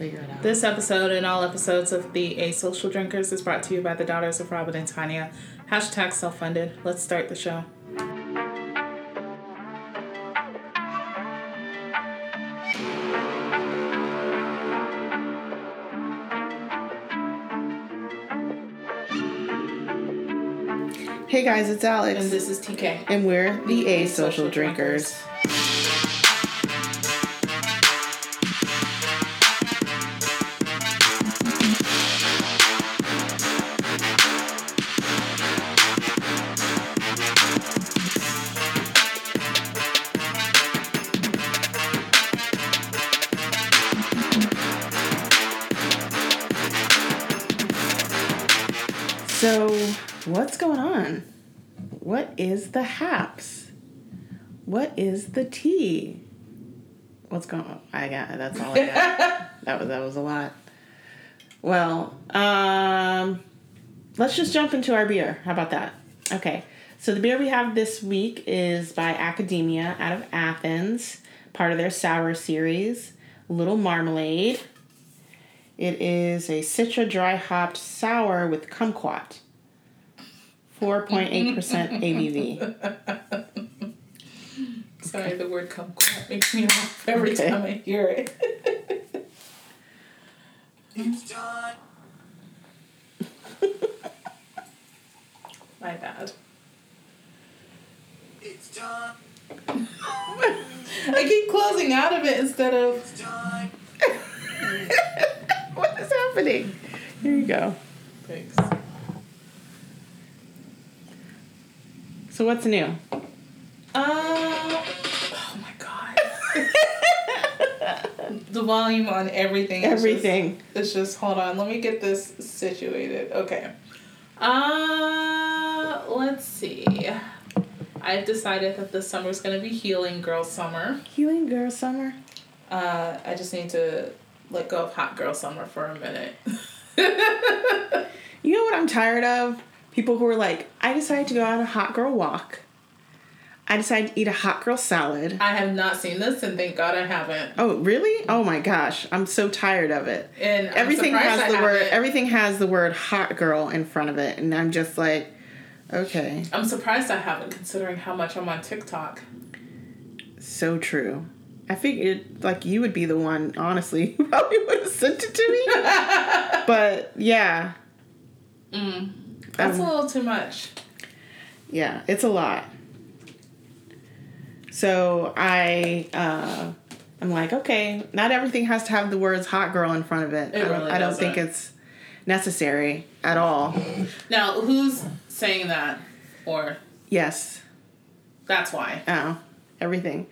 figure it out. This episode and all episodes of the Asocial Drinkers is brought to you by the Daughters of Robin and Tanya. Hashtag self funded. Let's start the show. Hey guys, it's Alex. And this is TK. And we're the Asocial Drinkers. Is the haps? What is the tea? What's going on? I got that's all I got. that was that was a lot. Well, um let's just jump into our beer. How about that? Okay. So the beer we have this week is by Akademia out of Athens, part of their sour series, Little Marmalade. It is a Citra dry hopped sour with kumquat. 4.8% ABV. Sorry, the word kumquat makes me laugh every Okay. time I hear it. It's time. My bad. It's time. I keep closing out of it instead of. It's time. what is happening? Here you go. Thanks. So what's new? Uh, oh my god. the volume on everything. is Everything. Just, it's just hold on. Let me get this situated. Okay. Uh, let's see. I've decided that this summer is going to be healing girl summer. Healing girl summer. Uh, I just need to let go of hot girl summer for a minute. You know what I'm tired of? People who are like, I decided to go on a hot girl walk. I decided to eat a hot girl salad. I have not seen this, and thank God I haven't. Oh, really? Oh my gosh. I'm so tired of it. And everything has I the word haven't. everything has the word hot girl in front of it and I'm just like, okay. I'm surprised I haven't, considering how much I'm on TikTok. So true. I figured like you would be the one, honestly, who probably would have sent it to me. but yeah. Mm. That's Um, a little too much. Yeah, it's a lot. So I uh I'm like, okay, not everything has to have the words hot girl in front of it. It I don't, really I don't think it's necessary at all. Now, who's saying that? Or Yes. that's why. Oh, everything.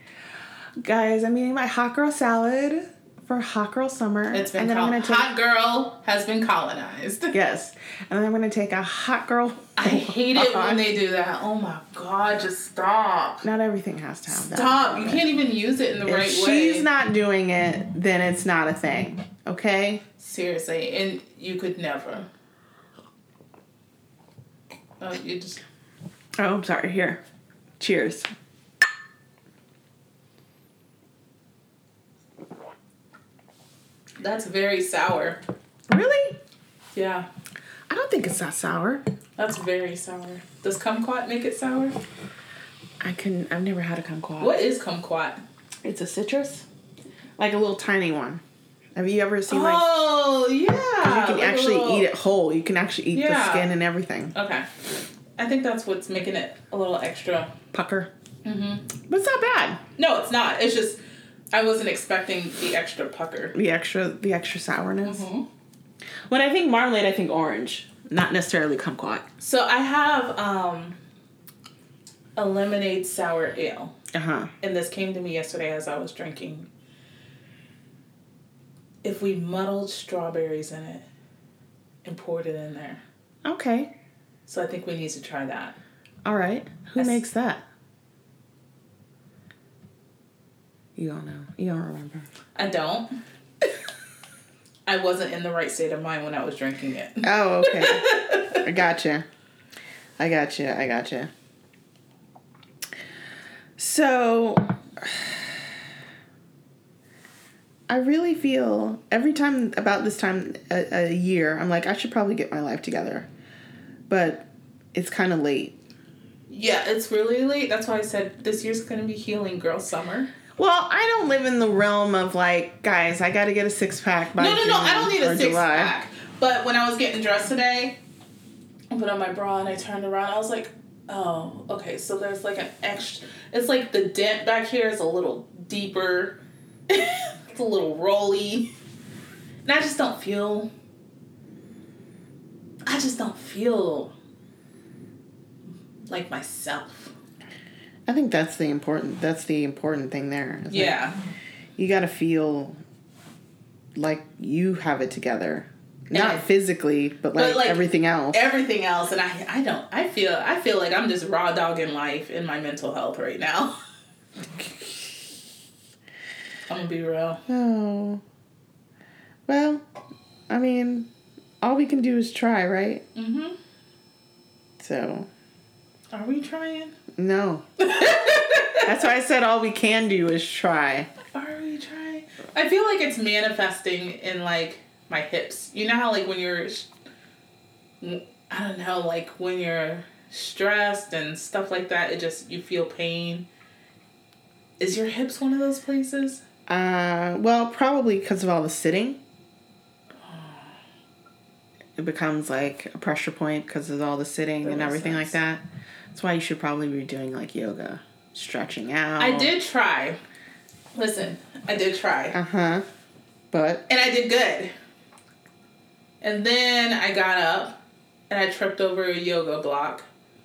Guys, I'm eating my hot girl salad for hot girl summer. It's been and then I'm gonna take hot girl has been colonized. Yes. And then I'm gonna take a hot girl. I hate it when they do that. Oh my god, just stop. Not everything has to have that. Stop. You can't even use it in the If right she's way. She's not doing it, then it's not a thing. Okay? Seriously, and you could never. Oh, you just. Oh, I'm sorry. Here. Cheers. That's very sour. Really? Yeah, I don't think it's that sour. that's very sour. Does kumquat make it sour? I can I've never had a kumquat. What is kumquat? It's a citrus? Like a little tiny one. Have you ever seen like oh yeah. you can like actually little- eat it whole. You can actually eat the skin and everything. Okay, I think that's what's making it a little extra. Pucker. Mm-hmm. But it's not bad. No, it's not. It's just I wasn't expecting the extra pucker. The extra the extra sourness. Mhm. When I think marmalade, I think orange. Not necessarily kumquat. So I have um, a lemonade sour ale, Uh-huh. and this came to me yesterday as I was drinking. If we muddled strawberries in it and poured it in there, Okay. so I think we need to try that. All right. Who Yes. makes that? You don't know. You don't remember. I don't. I wasn't in the right state of mind when I was drinking it. Oh, okay. I gotcha. I gotcha. I gotcha. So, I really feel every time about this time a, a year, I'm like, I should probably get my life together. But it's kind of late. Yeah, it's really late. That's why I said this year's gonna be healing girl summer. Well, I don't live in the realm of like, guys, I got to get a six pack by No, no, no. I don't need June a six July. pack. But when I was getting dressed today, I put on my bra and I turned around. I was like, oh, okay. So there's like an extra. It's like the dent back here is a little deeper. it's a little rolly, and I just don't feel. I just don't feel like myself. I think that's the important. That's the important thing there. Yeah. you got to feel like you have it together, not physically, but like, But, like, everything else. everything else and I I don't I feel I feel like I'm just raw dogging life in my mental health right now. I'm gonna be real. oh, well, I mean, all we can do is try, right? Mm-hmm. So Are we trying? No. That's why I said all we can do is try. Are we trying? I feel like it's manifesting in like my hips. You know how like when you're I don't know, like when you're stressed and stuff like that, it just you feel pain. Is your hips one of those places? Uh, well, probably because of all the sitting. It becomes like a pressure point because of all the sitting That and everything like that. That's why you should probably be doing like yoga, stretching out. I did try. Listen, I did try. Uh huh. But And I did good. And then I got up and I tripped over a yoga block.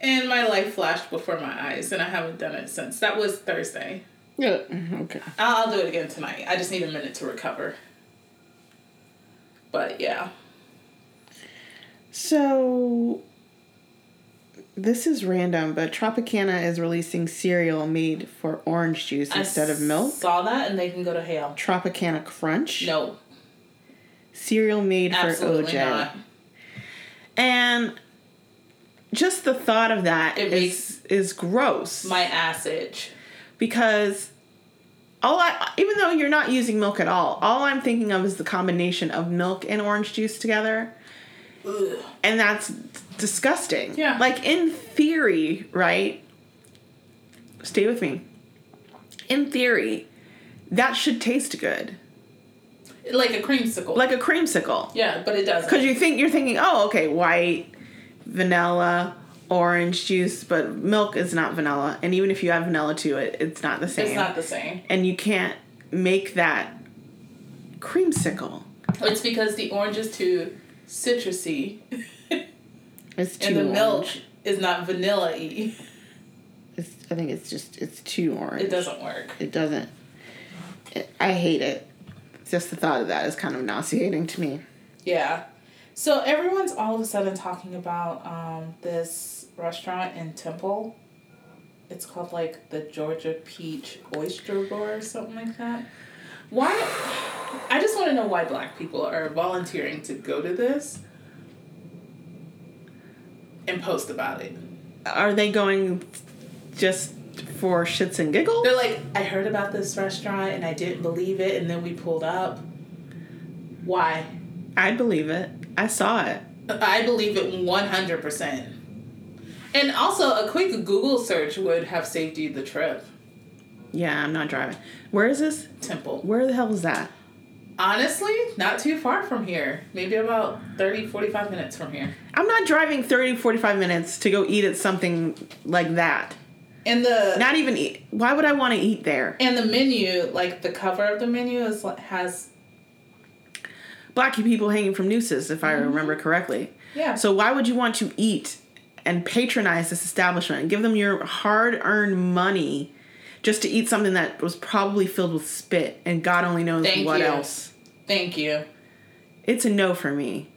and my life flashed before my eyes, and I haven't done it since. That was Thursday. yeah, okay. I'll, I'll do it again tonight. I just need a minute to recover. But yeah. So this is random, but Tropicana is releasing cereal made for orange juice I instead of milk. Saw that, and they can go to hell. Tropicana Crunch. No, Cereal made absolutely for OJ. not. And just the thought of that It is makes is gross My ass itch. because all I even though you're not using milk at all, all I'm thinking of is the combination of milk and orange juice together, Ugh. and that's disgusting. Yeah. Like in theory, right? Stay with me. In theory, that should taste good, Like a creamsicle. like a creamsicle. yeah, but it doesn't. Because you think you're thinking, oh, okay, white, vanilla, orange juice, but milk is not vanilla, and even if you add vanilla to it, it's not the same. It's not the same. and you can't make that creamsicle. It's because the orange is too citrusy, It's too and the milk is not vanilla y. It's, I think it's just it's too orange. It doesn't work. It doesn't. It, I hate it. Just the thought of that is kind of nauseating to me. Yeah. So everyone's all of a sudden talking about um, this restaurant in Temple. It's called like the Georgia Peach Oyster Bar or something like that. Why? I just want to know why black people are volunteering to go to this and post about it. Are they going just for shits and giggles? They're like, I heard about this restaurant and I didn't believe it, and then we pulled up. Why? I believe it. I saw it. I believe it 100%. And also, a quick Google search would have saved you the trip. Yeah, I'm not driving. Where is this? Temple. Where the hell is that? Honestly, not too far from here. Maybe about 30, 45 minutes from here. I'm not driving 30, 45 minutes to go eat at something like that. And the Not even eat. Why would I want to eat there? and the menu, like the cover of the menu is has Black people hanging from nooses, if I Mm-hmm. remember correctly. yeah. So why would you want to eat and patronize this establishment and give them your hard-earned money just to eat something that was probably filled with spit and God only knows Thank what you. else? Thank you. It's a no for me.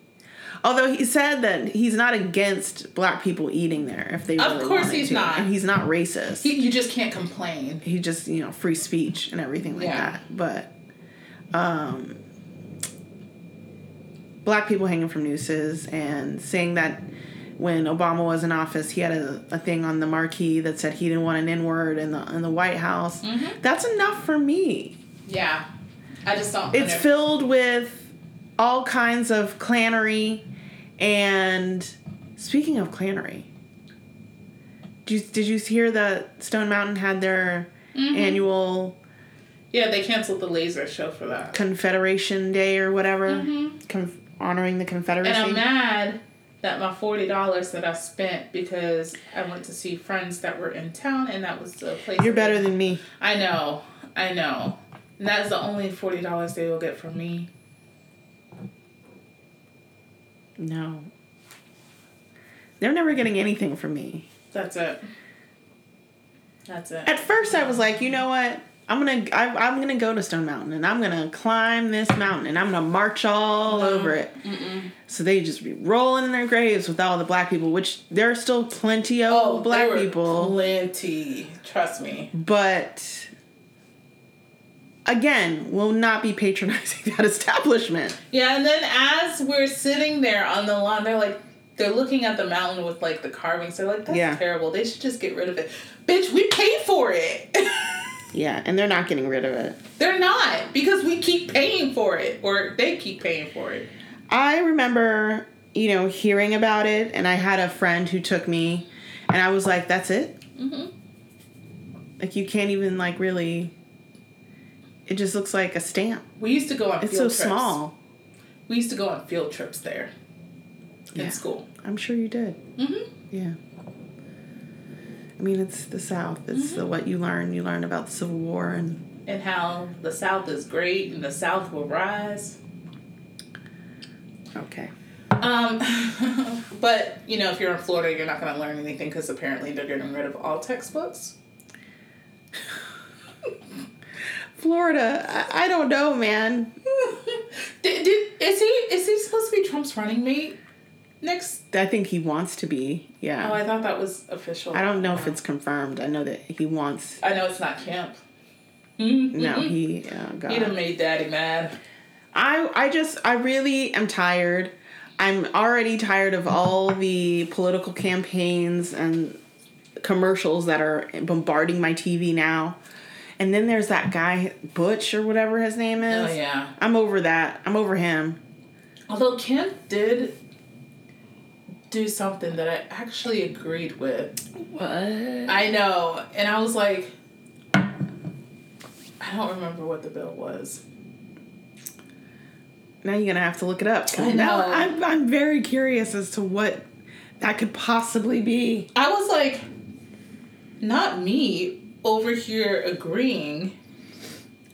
Although he said that he's not against black people eating there if they Of really course wanted he's to. not. and he's not racist. He, you just can't complain. he just you know free speech and everything like Yeah. that but um black people hanging from nooses and saying that when Obama was in office, he had a, a thing on the marquee that said he didn't want an N word in the in the White House. Mm-hmm. That's enough for me. Yeah. I just don't. It's filled with all kinds of clannery, and speaking of clannery, did you, did you hear that Stone Mountain had their mm-hmm. annual Yeah, they canceled the laser show for that. Confederation Day or whatever, mm-hmm. Conf- honoring the Confederacy? And I'm mad that my forty dollars that I spent because I went to see friends that were in town, and that was the place. You're better than me. I know, I know. And that's the only forty dollars they will get from me. No. They're never getting anything from me. That's it. That's it. At first, I was like, you know what? I'm gonna I, I'm gonna go to Stone Mountain and I'm gonna climb this mountain and I'm gonna march all over it. So they just be rolling in their graves with all the black people, which there are still plenty of Oh, black people, Plenty. Trust me. but again, will not be patronizing that establishment. Yeah, and then as we're sitting there on the lawn, they're like, they're looking at the mountain with like the carvings. They're like, that's Yeah. terrible. They should just get rid of it. Bitch, we paid for it. Yeah, and they're not getting rid of it. they're not because we keep paying for it, or they keep paying for it. I remember, you know, hearing about it, and I had a friend who took me, and I was like, "That's it." Mhm. Like you can't even like really. It just looks like a stamp. We used to go on It's so trips. small. We used to go on field trips there in Yeah. school. I'm sure you did. hmm Yeah. I mean, it's the South. It's the what you learn. You learn about the Civil War and And how the South is great and the South will rise. okay. Um, but you know, if you're in Florida, you're not going to learn anything because apparently they're getting rid of all textbooks. Florida. I, I don't know, man. did, did, is he is he supposed to be Trump's running mate next? I think he wants to be. Yeah. Oh, I thought that was official. I don't know if it's confirmed. I know that he wants. I know it's not Kemp. No, mm-hmm. he. Oh God. He done made Daddy mad. I I just I really am tired. I'm already tired of all the political campaigns and commercials that are bombarding my TV now. And then there's that guy Butch or whatever his name is. Oh yeah. I'm over that. I'm over him. Although Kemp did do something that I actually agreed with. What? I know, and I was like, I don't remember what the bill was. Now you're gonna have to look it up. I now know. I'm I'm very curious as to what that could possibly be. I was like, not me over here agreeing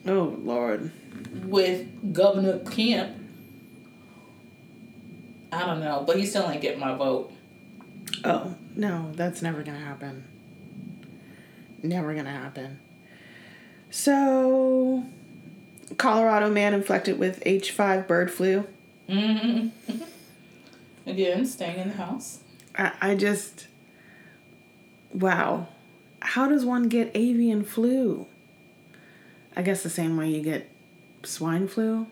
Oh Lord. with Governor Kemp. I don't know, but he still ain't getting my vote. Oh, no, that's never gonna happen. Never gonna happen. So, Colorado man infected with H5 bird flu. hmm Again, staying in the house. I, I just. Wow. How does one get avian flu? I guess the same way you get swine flu.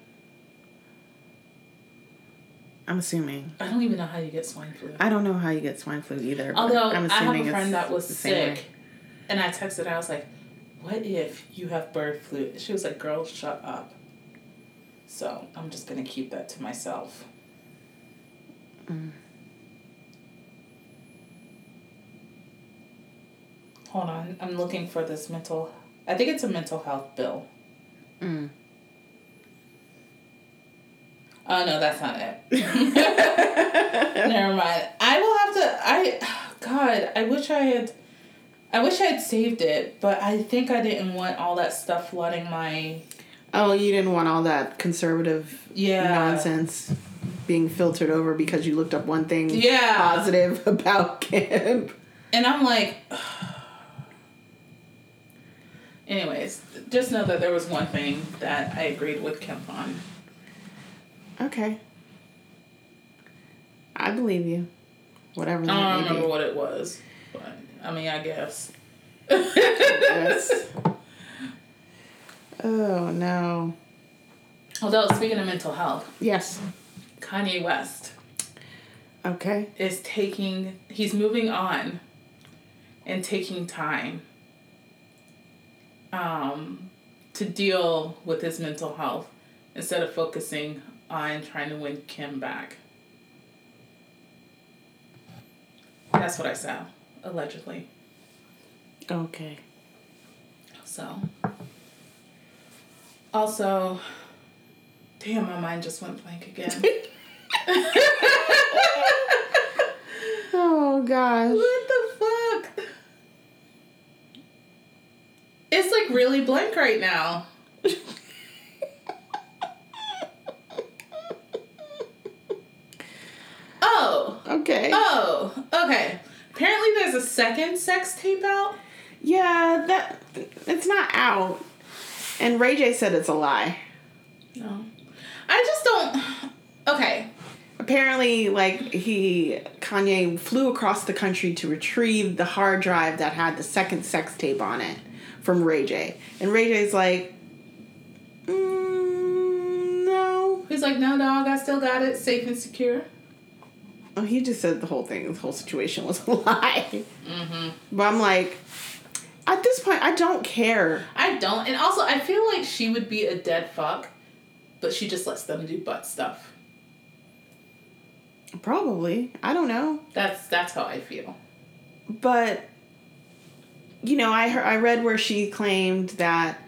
I'm assuming. I don't even know how you get swine flu. I don't know how you get swine flu either. Although I'm I have a friend that was the same way. sick, and I texted her. I was like, "What if you have bird flu?" She was like, "Girl, shut up." So I'm just gonna keep that to myself. Mm. Hold on, I'm looking for this mental. I think it's a mental health bill. Mm. Oh no, that's not it. Never mind. I will have to. I, God, I wish I had. I wish I had saved it, but I think I didn't want all that stuff flooding my. Oh, you didn't want all that conservative Yeah. nonsense being filtered over because you looked up one thing Yeah. positive about Kemp. And I'm like. Anyways, just know that there was one thing that I agreed with Kemp on. Okay. I believe you. Whatever I don't remember be. what it was, but I mean, I guess. Yes. Oh no. Although speaking of mental health, Yes. Kanye West. Okay. is taking he's moving on and taking time um, to deal with his mental health instead of focusing on trying to win Kim back. That's what I saw, allegedly. Okay. So, also, damn, my mind just went blank again. Oh gosh. What the fuck? It's like really blank right now. oh, Okay. oh, okay. Apparently, there's a second sex tape out. Yeah, that it's not out. And Ray J said it's a lie. No, I just don't. Okay, Apparently, like he Kanye flew across the country to retrieve the hard drive that had the second sex tape on it from Ray J. And Ray J's like, mm, no. he's like, no, dog, I still got it, safe and secure. Oh, he just said the whole thing, the whole situation was a lie. Mm-hmm. But I'm like, at this point, I don't care. I don't, and also I feel like she would be a dead fuck, but she just lets them do butt stuff. Probably. I don't know. That's that's how I feel. but you know i i read where she claimed that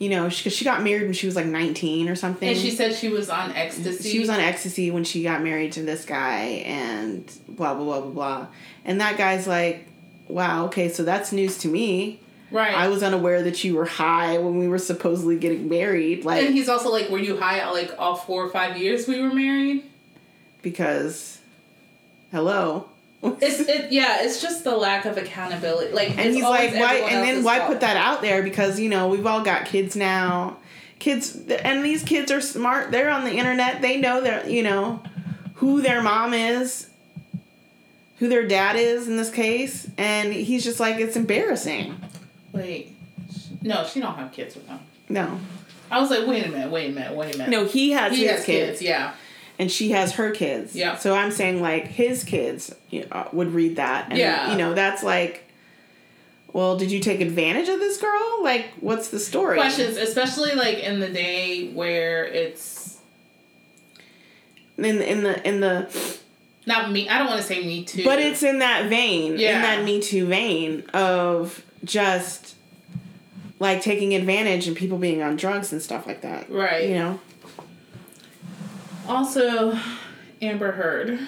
you know she, 'cause she got married when she was like 19 or something And she said she was on ecstasy. she was on ecstasy when she got married to this guy and blah blah blah blah blah and that guy's like wow okay so that's news to me right. i was unaware that you were high when we were supposedly getting married like and he's also like, were you high like all four or five years we were married? because hello It's it yeah. It's just the lack of accountability. Like and he's like why and then why fault. put that out there because you know we've all got kids now kids and these kids are smart they're on the internet they know their you know who their mom is who their dad is in this case and he's just like it's embarrassing Wait, no, she don't have kids with him. no I was like, wait a minute, wait a minute, wait a minute. no he has he his has kids, kids. Yeah, and she has her kids Yeah. so i'm saying like his kids you know, would read that and Yeah. you know that's like well did you take advantage of this girl like what's the story questions, especially like in the day where it's in in the in the not me. I don't want to say me too, but it's in that vein yeah. in that me too vein of just like taking advantage and people being on drugs and stuff like that right. you know Also, Amber Heard.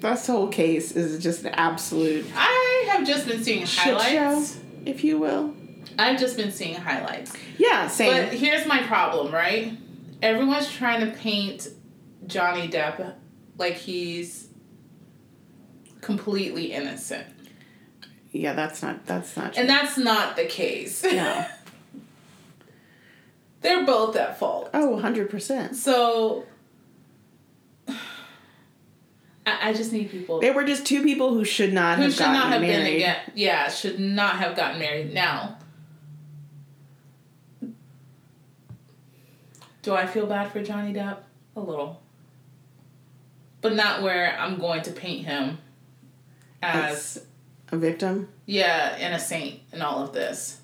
this whole case is just an absolute I have just been seeing highlights. show if you will I've just been seeing highlights. yeah same But here's my problem, right? Everyone's trying to paint Johnny Depp like he's completely innocent. yeah that's not that's not true. And that's not the case. no They're both at fault. oh 100% So I, I just need people they were just two people who should not who have should gotten not have married been again yeah, should not have gotten married. Now do I feel bad for Johnny Depp? A little. But not where I'm going to paint him as as a victim yeah, and a saint in all of this.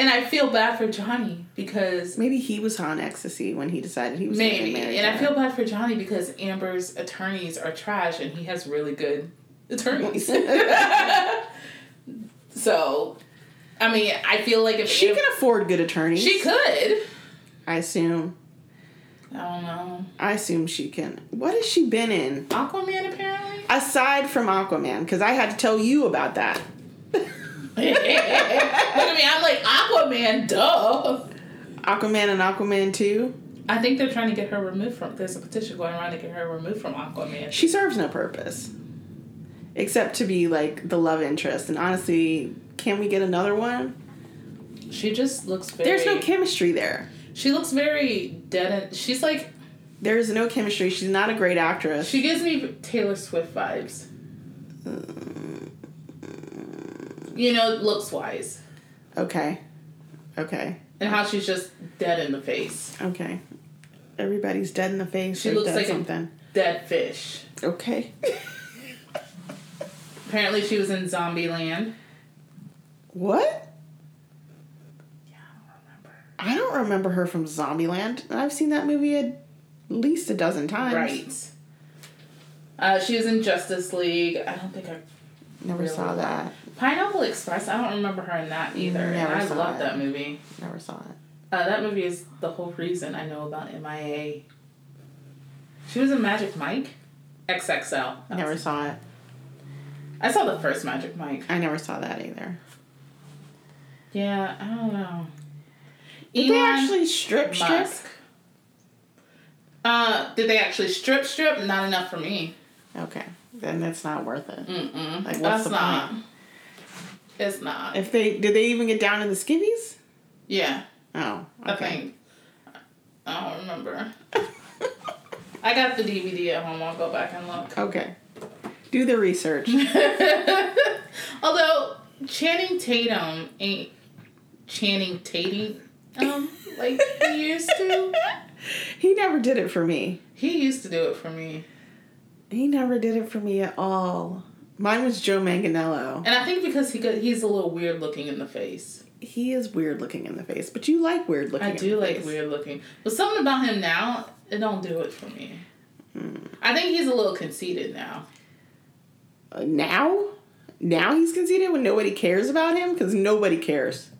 And I feel bad for Johnny because maybe he was on ecstasy when he decided he was maybe, married and I feel bad for Johnny because Amber's attorneys are trash, and he has really good attorneys. so, I mean, I feel like if she can afford good attorneys she could. I assume. I don't know. I assume she can. What has she been in Aquaman apparently. aside from Aquaman? Because I had to tell you about that. Look at me, I'm like Aquaman, duh. Aquaman and Aquaman Two. I think they're trying to get her removed from. There's a petition going around to get her removed from Aquaman. She serves no purpose, except to be like the love interest. And honestly, can we get another one? She just looks very. There's no chemistry there. She looks very dead. And she's like There is no chemistry. She's not a great actress. she gives me Taylor Swift vibes. Mm. You know, looks wise, okay. Okay. and how she's just dead in the face. Okay. everybody's dead in the face. She looks like a- something. Dead fish. Okay. Apparently, she was in Zombieland. what? Yeah, I don't remember. I don't remember her from Zombieland. I've seen that movie at least a dozen times. Right. Uh, she was in Justice League. I don't think I. Never Really? saw that. Pineapple Express. I don't remember her in that either. Never and I love that movie. Never saw it. Uh, that movie is the whole reason I know about MIA. She was in Magic Mike, XXL. Never saw it. I saw the first Magic Mike. I never saw that either. Yeah, I don't know. Did they actually strip strip? Musk. Uh, did they actually strip strip? Not enough for me. Okay, then it's not worth it. Mm-mm. Like, what's That's the not. point? It's not. If they did, they even get down to the skivvies? yeah, Oh, I think. I don't remember. I got the DVD at home. I'll go back and look. Okay, do the research. Although Channing Tatum ain't Channing Tatum um like he used to. he never did it for me. He used to do it for me, He never did it for me at all. Mine was Joe Manganiello. and I think because he got, he's a little weird looking in the face. He is weird looking in the face, but you like weird looking. I do like face. weird looking, but something about him now it don't do it for me. I think he's a little conceited now. Uh, now, now he's conceited when nobody cares about him because nobody cares.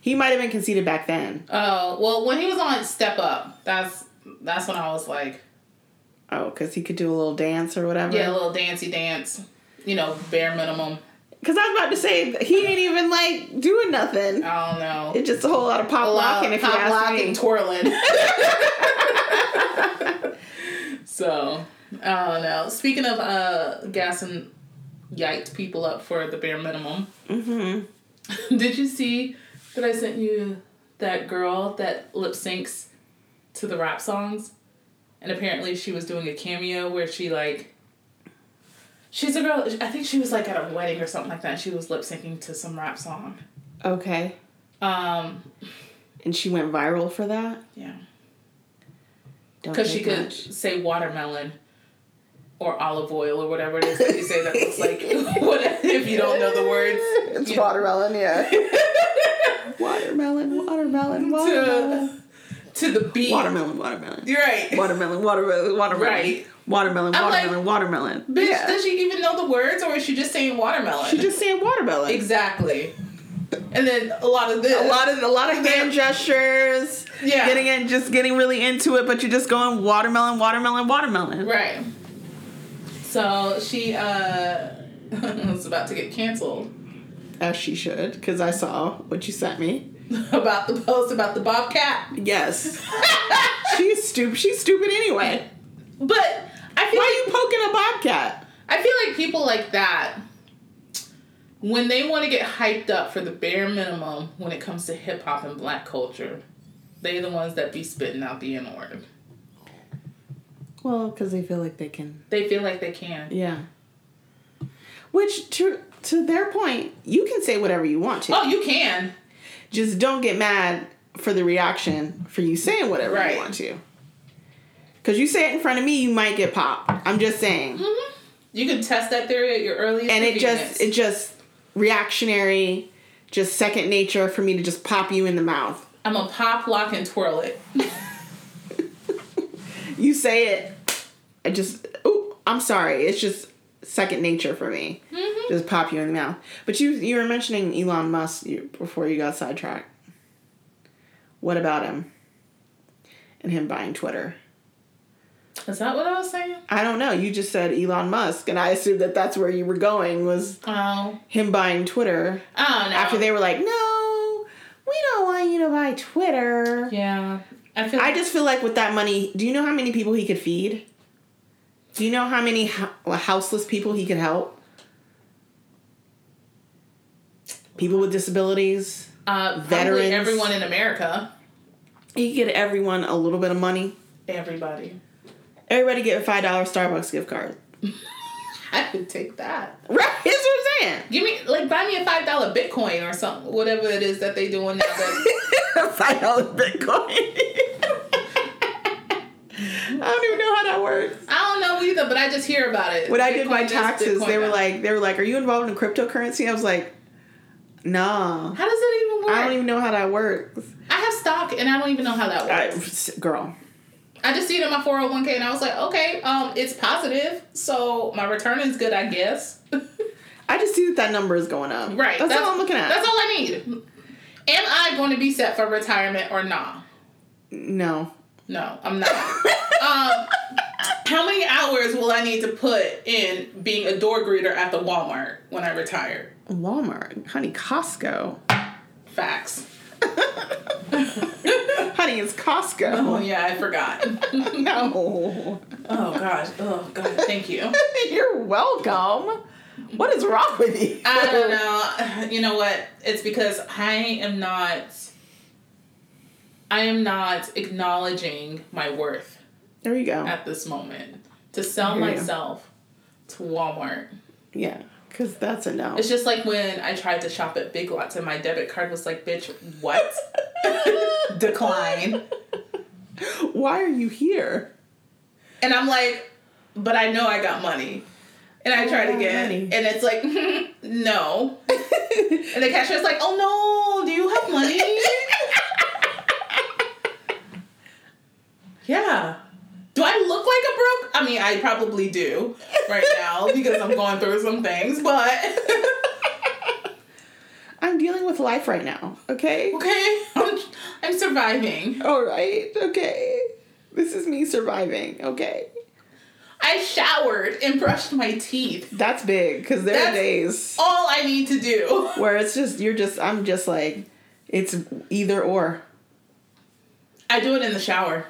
He might have been conceited back then. Oh well, when he was on Step Up, that's that's when I was like, Oh, because he could do a little dance or whatever. yeah, a little dancey dance, you know, bare minimum. Because I was about to say he ain't even like doing nothing. I don't know. It's just a whole lot of pop locking. If you pop ask lock me. twirling. so I don't know. Speaking of uh gassing yiked people up for the bare minimum, mm-hmm. did you see that I sent you that girl that lip syncs to the rap songs? And apparently she was doing a cameo where she like She's a girl I think she was like at a wedding or something like that. and She was lip syncing to some rap song. Okay. Um And she went viral for that. yeah. Because she could much. say watermelon or olive oil or whatever it is that you say that looks like what if you don't know the words. It's you know. watermelon, yeah. watermelon, watermelon, watermelon. To the beat. Watermelon, watermelon. You're right. Watermelon, watermelon, watermelon. Right. Watermelon, I'm like, watermelon, watermelon. Bitch, yeah. does she even know the words or is she just saying watermelon? She just saying watermelon. Exactly. And then a lot of this. a lot of a lot of hand gestures. Yeah. Getting in, just getting really into it, but you're just going watermelon, watermelon, watermelon. Right. So she uh was about to get canceled As she should, because I saw what you sent me. about the post about the bobcat. Yes. she's stupid. She's stupid anyway. But I feel Why like are you poking a bobcat? I feel like people like that, when they want to get hyped up for the bare minimum when it comes to hip hop and black culture, they the ones that be spitting out the N word. Well, because they feel like they can. They feel like they can. Yeah. Which to to their point, you can say whatever you want to. Oh, you can. Just don't get mad for the reaction for you saying whatever Right. you want to. Because you say it in front of me, you might get popped. I'm just saying. hmm You can test that theory at your earliest. and it just it just reactionary just second nature for me to just pop you in the mouth I'm a pop, lock, and twirl it. you say it i just oh i'm sorry it's just second nature for me. Mm-hmm. just pop you in the mouth. But you you were mentioning elon musk you, before you got sidetracked. What about him? And him buying twitter. Is that what I was saying? i don't know. You just said elon musk and i assumed that that's where you were going was Oh, him buying twitter. I don't after they were like no we don't want you to buy twitter. Yeah, I feel. I just feel like with that money, do you know how many people he could feed? Do you know how many hou- houseless people he could help? People with disabilities. uh, veterans. everyone in America. He could get everyone a little bit of money. Everybody. Everybody get a five dollar Starbucks gift card. I could take that. Right? That's what I'm saying. Give me like buy me a five dollar Bitcoin or something, whatever it is that they doing now. That five dollar Bitcoin. I don't even know how that works. I don't know either, but I just hear about it. When I did my taxes, they were that. like, they were like, "Are you involved in cryptocurrency?" I was like, "Nah." "How does it even work?" I don't even know how that works. I have stock, and I don't even know how that I, works. girl, I just see it in my four hundred one k, and I was like, "Okay, um, it's positive, so my return is good, I guess." I just see that that number is going up. right. That's, all I'm looking at. That's all I need. Am I going to be set for retirement or not? no. No, I'm not. um, how many hours will I need to put in being a door greeter at the Walmart when I retire? Walmart, honey, Costco. Facts. honey, it's Costco. Oh yeah, I forgot. No. oh gosh. Oh god. Thank you. You're welcome. What is wrong with you? I don't know. You know what? It's because I am not. I am not acknowledging my worth There you go. at this moment to sell myself to Walmart. Yeah, because that's a no. It's just like when I tried to shop at Big Lots and my debit card was like, "Bitch, what?" Decline. Why are you here? And I'm like, "But I know I got money." And I Oh, tried again, money. and it's like, "No." And the cashier's like, "Oh no, do you have money?" Yeah. Do I look like a broke? I mean, I probably do right now because I'm going through some things, but I'm dealing with life right now. Okay. okay, I'm, I'm surviving. All right. Okay. This is me surviving. Okay. I showered and brushed my teeth. That's big because there are days All I need to do. where it's just you're just I'm just like it's either or. I do it in the shower.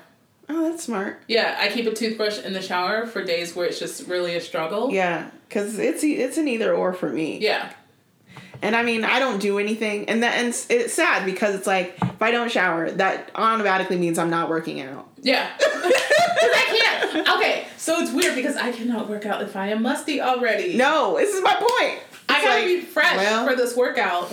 Oh, that's smart. Yeah, I keep a toothbrush in the shower for days where it's just really a struggle. Yeah, because it's it's an either or for me. Yeah. And I mean, I don't do anything, and that and it's, it's sad because it's like if I don't shower, that automatically means I'm not working out. Yeah. I can't. Okay, so it's weird because I cannot work out if I am musty already. No, this is my point. I gotta like, be fresh well- for this workout.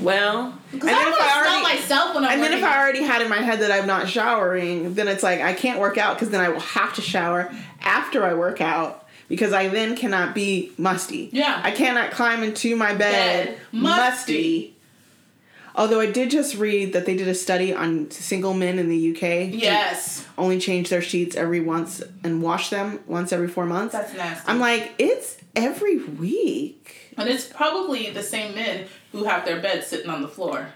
Well, and Because I want to smell myself when I'm and then if I already had in my head that I'm not showering, then it's like I can't work out because then I will have to shower after I work out because I then cannot be musty. Yeah. I cannot climb into my bed, Bed. musty. Musty. Although I did just read that they did a study on single men in the UK. Yes. Only change their sheets every once and wash them once every four months. That's nasty. I'm like, it's every week. and it's probably the same men who have their bed sitting on the floor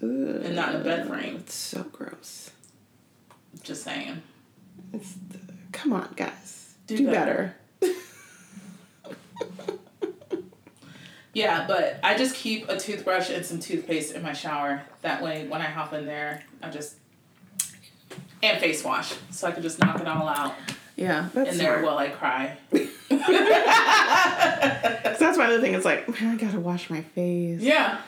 and not in a bed frame. It's so gross. Just saying. It's come on, guys, do, Do better. better. Yeah, but I just keep a toothbrush and some toothpaste in my shower. That way, when I hop in there, I just and face wash, so I can just knock it all out Yeah, that's in there smart. while I cry. 'Cause that's my other thing. It's like man, I gotta wash my face. Yeah,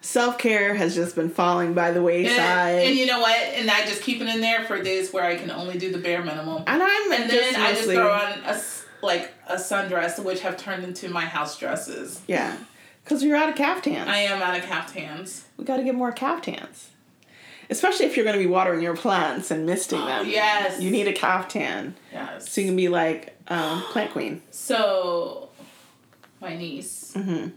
Self care has just been falling by the wayside, and you know what? And I just keep it in there for days where I can only do the bare minimum. and I'm And just then I just mostly- throw on a s- like a sundress, which have turned into my house dresses. yeah, because you're out of caftans. I am out of caftans. we got to get more caftans, especially if you're going to be watering your plants and misting them. Oh, yes. you need a caftan Yes. so you can be like um, plant queen. So, my niece hmm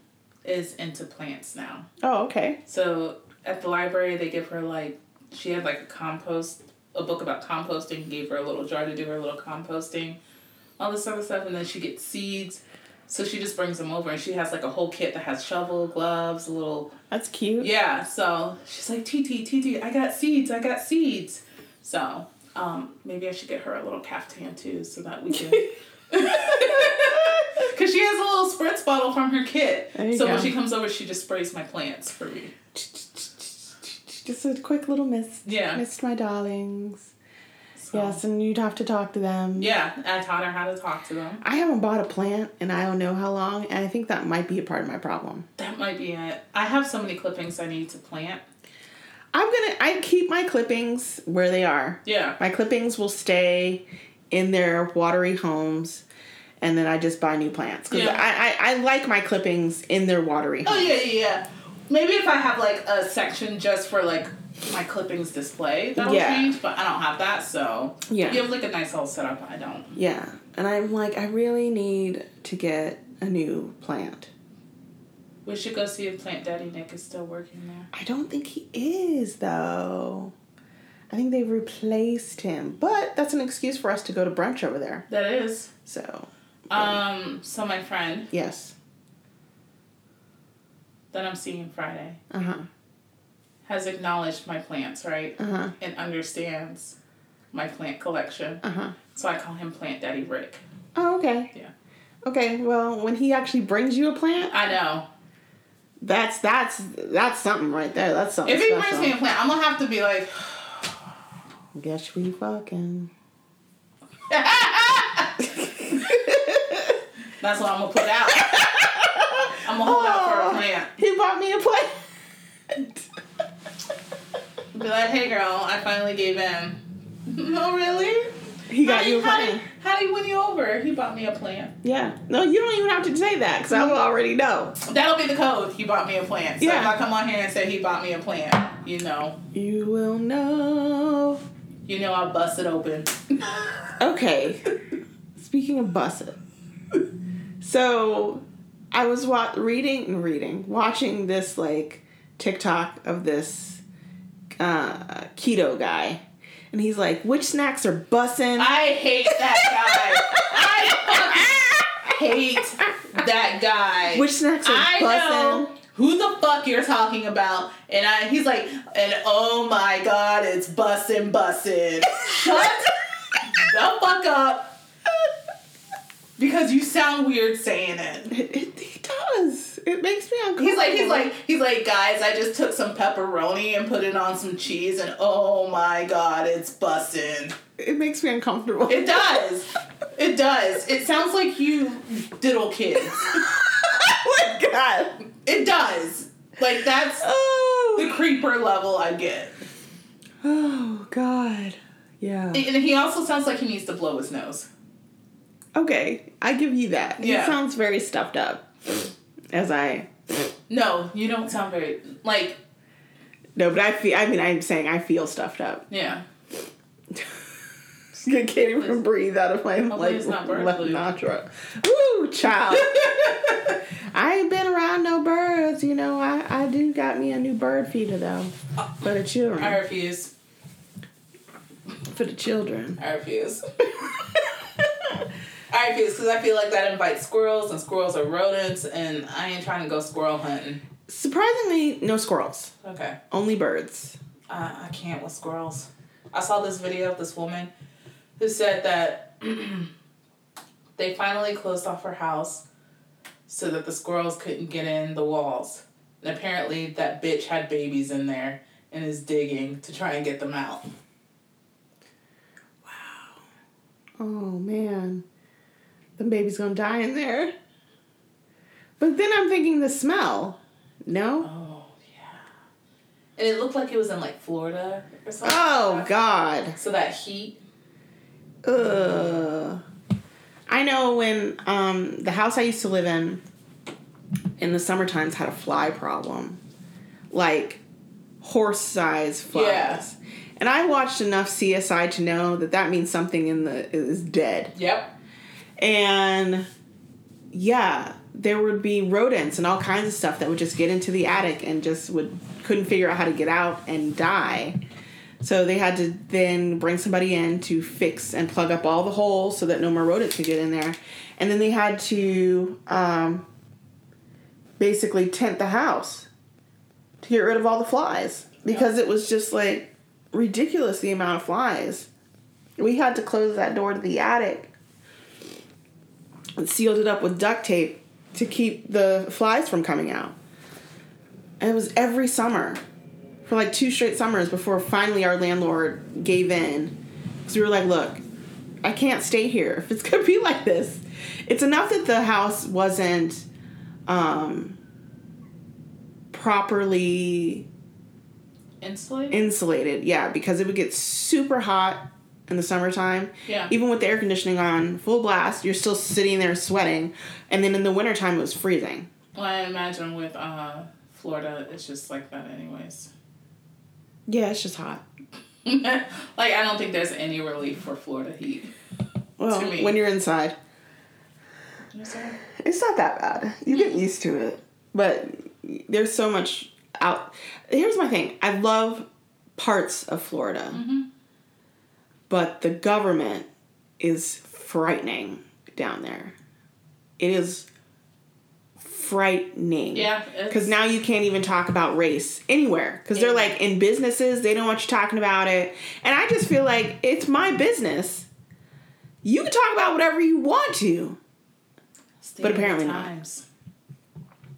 is into plants now. Oh, okay. So at the library, they give her like she had like a compost, a book about composting. Gave her a little jar to do her little composting, all this other stuff, and then she gets seeds. So she just brings them over, and she has like a whole kit that has shovel, gloves, a little That's cute. yeah. So she's like, TT, TT, I got seeds, I got seeds. So um, maybe I should get her a little caftan too, so that we can. Because she has a little spritz bottle from her kit. So go. when she comes over, she just sprays my plants for me. Just a quick little mist. Yeah. Mist my darlings. So, Yes, and you'd have to talk to them. Yeah, I taught her how to talk to them. I haven't bought a plant and I don't know how long, and I think that might be a part of my problem. That might be it. I have so many clippings I need to plant. I'm gonna I keep my clippings where they are. Yeah. My clippings will stay in their watery homes and then I just buy new plants. Because Yeah. I, I, I like my clippings in their watery Oh yeah, yeah, yeah. Maybe if I have like a section just for like my clippings display that'll Yeah. change, but I don't have that, so Yeah. you have like a nice little setup. I don't. Yeah. And I'm like, I really need to get a new plant. We should go see if Plant Daddy Nick is still working there. I don't think he is though. I think they've replaced him. But that's an excuse for us to go to brunch over there. That is. So Um. So my friend yes. that I'm seeing Friday Uh huh. Has acknowledged my plants, right, Uh huh. and understands my plant collection. Uh huh. So I call him Plant Daddy Rick. Oh, okay. Yeah. Okay. Well, when he actually brings you a plant, I know. that's that's that's something right there. That's something If he special. brings me a plant, I'm gonna have to be like. Guess we fucking. That's what I'm gonna put out. I'm gonna hold out for a plant. He bought me a plant. Be like, hey girl, I finally gave in. no, oh, really? He got how you a plant. did, how did he win you over? He bought me a plant. Yeah. No, you don't even have to say that because I will already know. That'll be the code. He bought me a plant. So Yeah. if I come on here and say he bought me a plant, you know, You will know. you know I'll bust it open. Okay. Speaking of busted. So, I was wa- reading, and reading, watching this like TikTok of this uh, keto guy, and he's like, "Which snacks are bussin'?" I hate that guy. I hate that guy. Which snacks are I bussin'? know who the fuck you're talking about, and I he's like, and oh my god, it's bussin' bussin'. Shut the fuck up. Because you sound weird saying it. It, it, he does. It makes me uncomfortable. He's like, he's like, he's like, guys, I just took some pepperoni and put it on some cheese, and oh my god, it's bussin'. it makes me uncomfortable. It does. It does. It sounds like you diddle kids. oh my god. It does. Like that's oh. the Oh. creeper level I get. Oh god. Yeah. And he also sounds like he needs to blow his nose. Okay, I give you that. Yeah. He sounds very stuffed up. As I No, you don't sound very like no, but I feel. I mean, I'm saying I feel stuffed up. yeah. I can't even breathe out of my like it's not bird left nostril. Ooh, child. I ain't been around no birds. You know, I I do got me a new bird feeder though for the children. I refuse. For the children. I refuse. I because I feel like that invites squirrels, and squirrels are rodents, and I ain't trying to go squirrel hunting. Surprisingly, no squirrels. Okay. Only birds. Uh, I can't with squirrels. I saw this video of this woman who said that they finally closed off her house so that the squirrels couldn't get in the walls. And apparently, that bitch had babies in there and is digging to try and get them out. Wow. Oh man, the baby's gonna die in there. But then I'm thinking the smell. No. Oh, yeah. And it looked like it was in like Florida or something. Oh like. God. So that heat. Ugh. I know when um, the house I used to live in in the summer times had a fly problem, like horse size flies. Yeah. And I watched enough CSI to know that that means something in the is dead. Yep. And yeah, there would be rodents and all kinds of stuff that would just get into the attic and just would couldn't figure out how to get out and die. So they had to then bring somebody in to fix and plug up all the holes so that no more rodents could get in there. And then they had to um, basically tent the house to get rid of all the flies because it was just like ridiculous the amount of flies. We had to close that door to the attic sealed it up with duct tape to keep the flies from coming out. And it was every summer for like two straight summers before finally our landlord gave in. Because we were like, look, I can't stay here if it's going to be like this. It's enough that the house wasn't um, properly Insulated? insulated. Yeah, because it would get super hot in the summertime. Yeah. Even with the air conditioning on full blast, you're still sitting there sweating. And then in the wintertime, it was freezing. Well, I imagine with uh, Florida, it's just like that, anyways. Yeah, it's just hot. like I don't think there's any relief for Florida heat. Well, To me. when you're inside, it's not that bad. You get used to it. But there's so much out. Here's my thing I love parts of Florida, but the government is frightening down there. It is frightening. Yeah, Because now you can't even talk about race anywhere. Because they're like in businesses, they don't want you talking about it. And I just feel like it's my business. You can talk about whatever you want to. State But apparently not.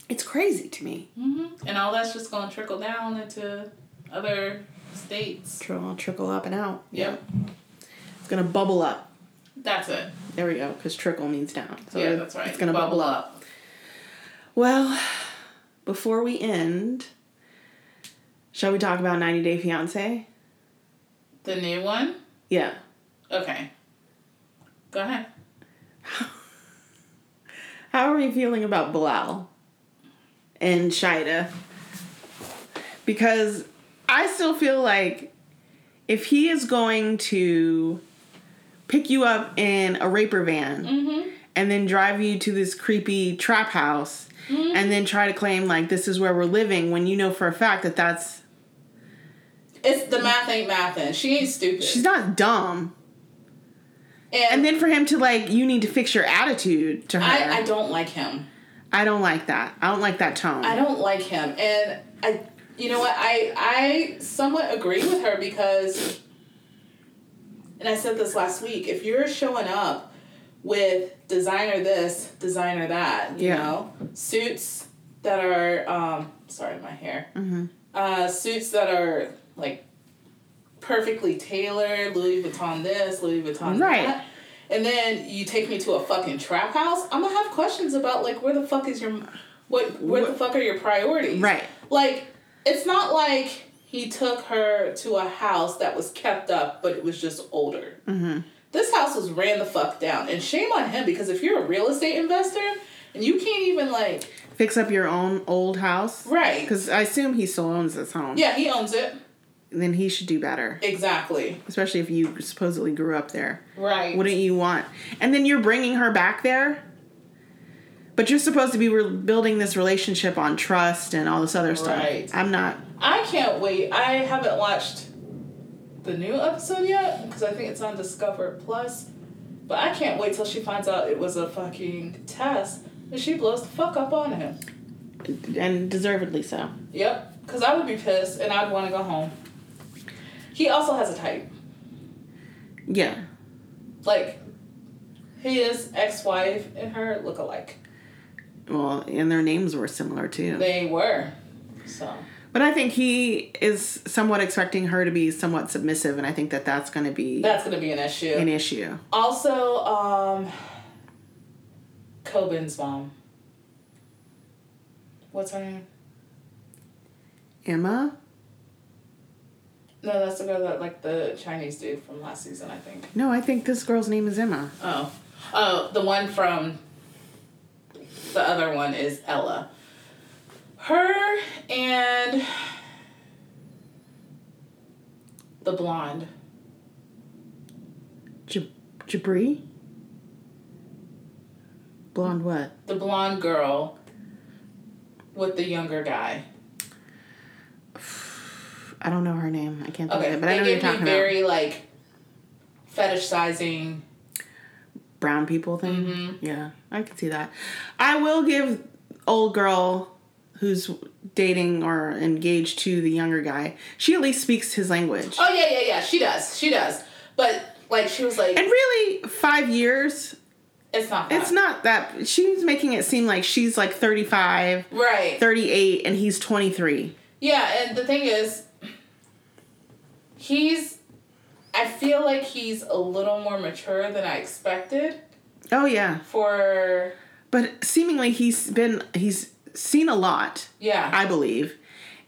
It's crazy to me. hmm And all that's just gonna trickle down into other states. Trickle, trickle up and out. Yep. It's gonna bubble up. That's it. There we go. Because trickle means down. So yeah, that's right. It's gonna bubble, up. Well, before we end, shall we talk about 90 Day Fiance? The new one? Yeah. Okay. Go ahead. How are we feeling about Bilal and Shaeeda? Because I still feel like if he is going to pick you up in a raper van Mm-hmm. and then drive you to this creepy trap house and then try to claim like this is where we're living when you know for a fact that that's It's the math ain't mathin'. She ain't stupid. she's not dumb and, and then for him to like you need to fix your attitude to her I, I don't like him. I don't like that i don't like that tone I don't like him. And I you know what, I I somewhat agree with her because and I said this last week, if you're showing up with designer this, designer that, you Yeah. know, suits that are um sorry, my hair. Mhm. Uh suits that are like perfectly tailored, Louis Vuitton this, Louis Vuitton Right. that. And then you take me to a fucking trap house, I'm gonna have questions about like where the fuck is your what where the fuck are your priorities? Right. Like it's not like he took her to a house that was kept up, but it was just older. Mm-hmm. This house was ran the fuck down, and shame on him because if you're a real estate investor and you can't even like fix up your own old house right, because i assume he still owns this home yeah, he owns it then he should do better exactly. especially if you supposedly grew up there Right. wouldn't you want and then you're bringing her back there but you're supposed to be re- building this relationship on trust and all this other stuff Right. i'm not I can't wait. I haven't watched the new episode yet because I think it's on Discover Plus. But I can't wait till she finds out it was a fucking test and she blows the fuck up on him. and deservedly so Yep, because I would be pissed and I'd want to go home. He also has a type. yeah Like, his ex wife and her look alike. well and their names were similar too They were. So, but i think he is somewhat expecting her to be somewhat submissive and i think that that's going to be that's going to be an issue. an issue Also, um, Coben's mom. What's her name? emma No, that's the girl that like the Chinese dude from last season, I think. no i think this girl's name is emma Oh, oh, the one from the other one is Ella. Her and the blonde. Jabri? Blonde what? The blonde girl with the younger guy. I don't know her name. I can't think Okay, of it, but I they know what you're give me talking very like fetish sizing. Brown people thing? Mhm. Yeah, I can see that. I will give old girl who's dating or engaged to the younger guy, she at least speaks his language. Oh yeah, yeah, yeah. She does. She does. But like she was like, And really, five years, it's not. That. it's not that. She's making it seem like she's like 35, right. 38, and he's 23. Yeah, and the thing is, he's. I feel like he's a little more mature than I expected Oh, yeah. for. But seemingly he's been, he's seen a lot. Yeah. I believe,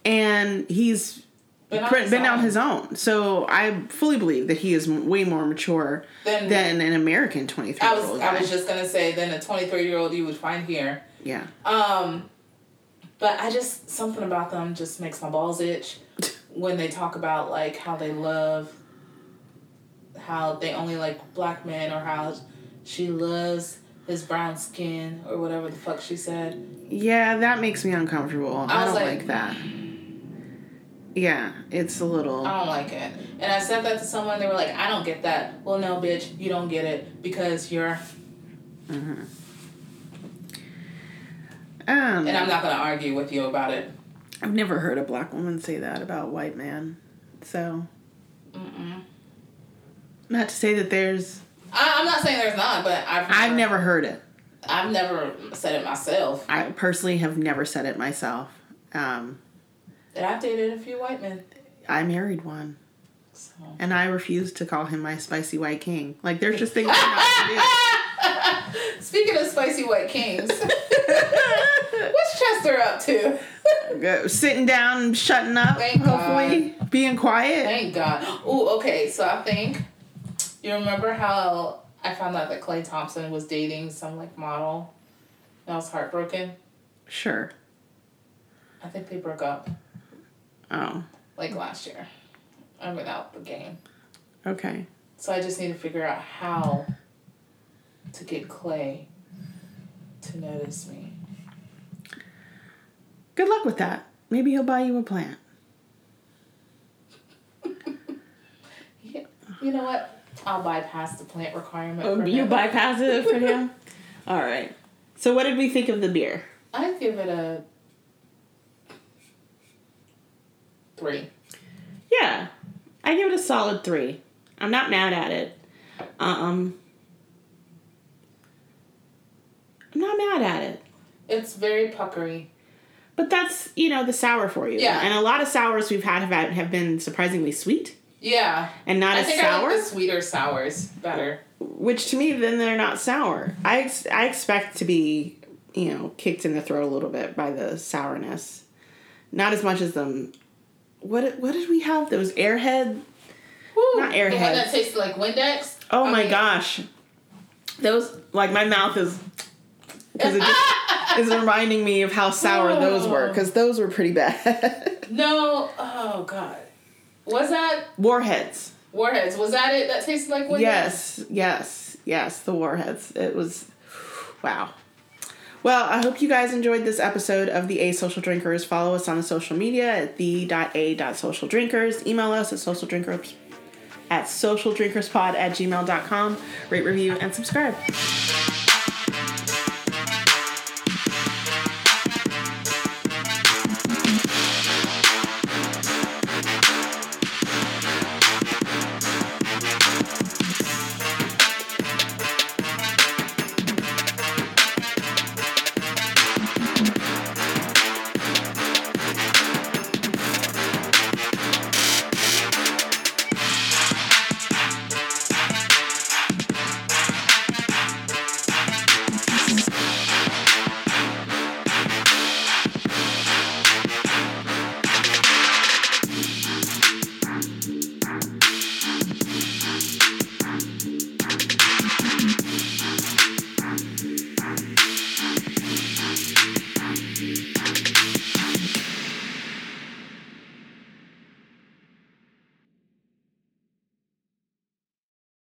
and he's Been on his been on own. his own. So I fully believe that he is way more mature Then- than an American twenty three I year was old. I was just gonna say than a twenty three year old you would find here. yeah. Um, but I just something about them just makes my balls itch. when they talk about like how they love how they only like black men or how she loves his brown skin or whatever the fuck she said. Yeah, that makes me uncomfortable. I, I don't like- like, that. Yeah, it's a little. I don't like it. And I said that to someone, they were like, I don't get that. Well, no, bitch, you don't get it because you're. um, And I'm not going to argue with you about it. I've never heard a black woman say that about a white man. So, Mm-mm. not to say that there's. I, I'm not saying there's not, but I've I've never heard it. I've never said it myself. I personally have never said it myself. Um, And I've dated a few white men. I married one, So. and I refuse to call him my spicy white king. Like, there's just things Speaking of spicy white kings, what's Chester up to? Go- Sitting down and shutting up, Thank hopefully, being quiet. Thank God. Oh, okay. So I think you remember how I found out that Klay Thompson was dating some like model. And I was heartbroken. Sure. I think they broke up Oh, like last year. I'm without the game. okay. So I just need to figure out how to get Klay to notice me. Good luck with that. Maybe he'll buy you a plant. Yeah. You know what? I'll bypass the plant requirement. Oh, for you bypass it for him? All right. So, what did we think of the beer? I'd give it a three. Yeah, I give it a solid three. I'm not mad at it. Um, I'm not mad at it. It's very puckery. But that's you know the sour for you. Yeah. And a lot of sours we've had have had- have been surprisingly sweet Yeah. and not I as think I sour. like the sweeter sours better. which to me then they're not sour. I ex- I expect to be you know kicked in the throat a little bit by the sourness, not as much as them. What what did we have? Those airhead. Woo, Not The one that tastes like Windex. Oh I my mean- gosh, those like my mouth is because it just is reminding me of how sour those were because those were pretty bad. No. Oh God. Was that Warheads. Warheads? Was that it? That tasted like Windex. Yes, yes, yes. The warheads. It was wow. Well, I hope you guys enjoyed this episode of the A Social Drinkers. Follow us on the social media at the.a.socialdrinkers. Email us at socialdrinkers at socialdrinkerspod at gmail.com. Rate, review, and subscribe.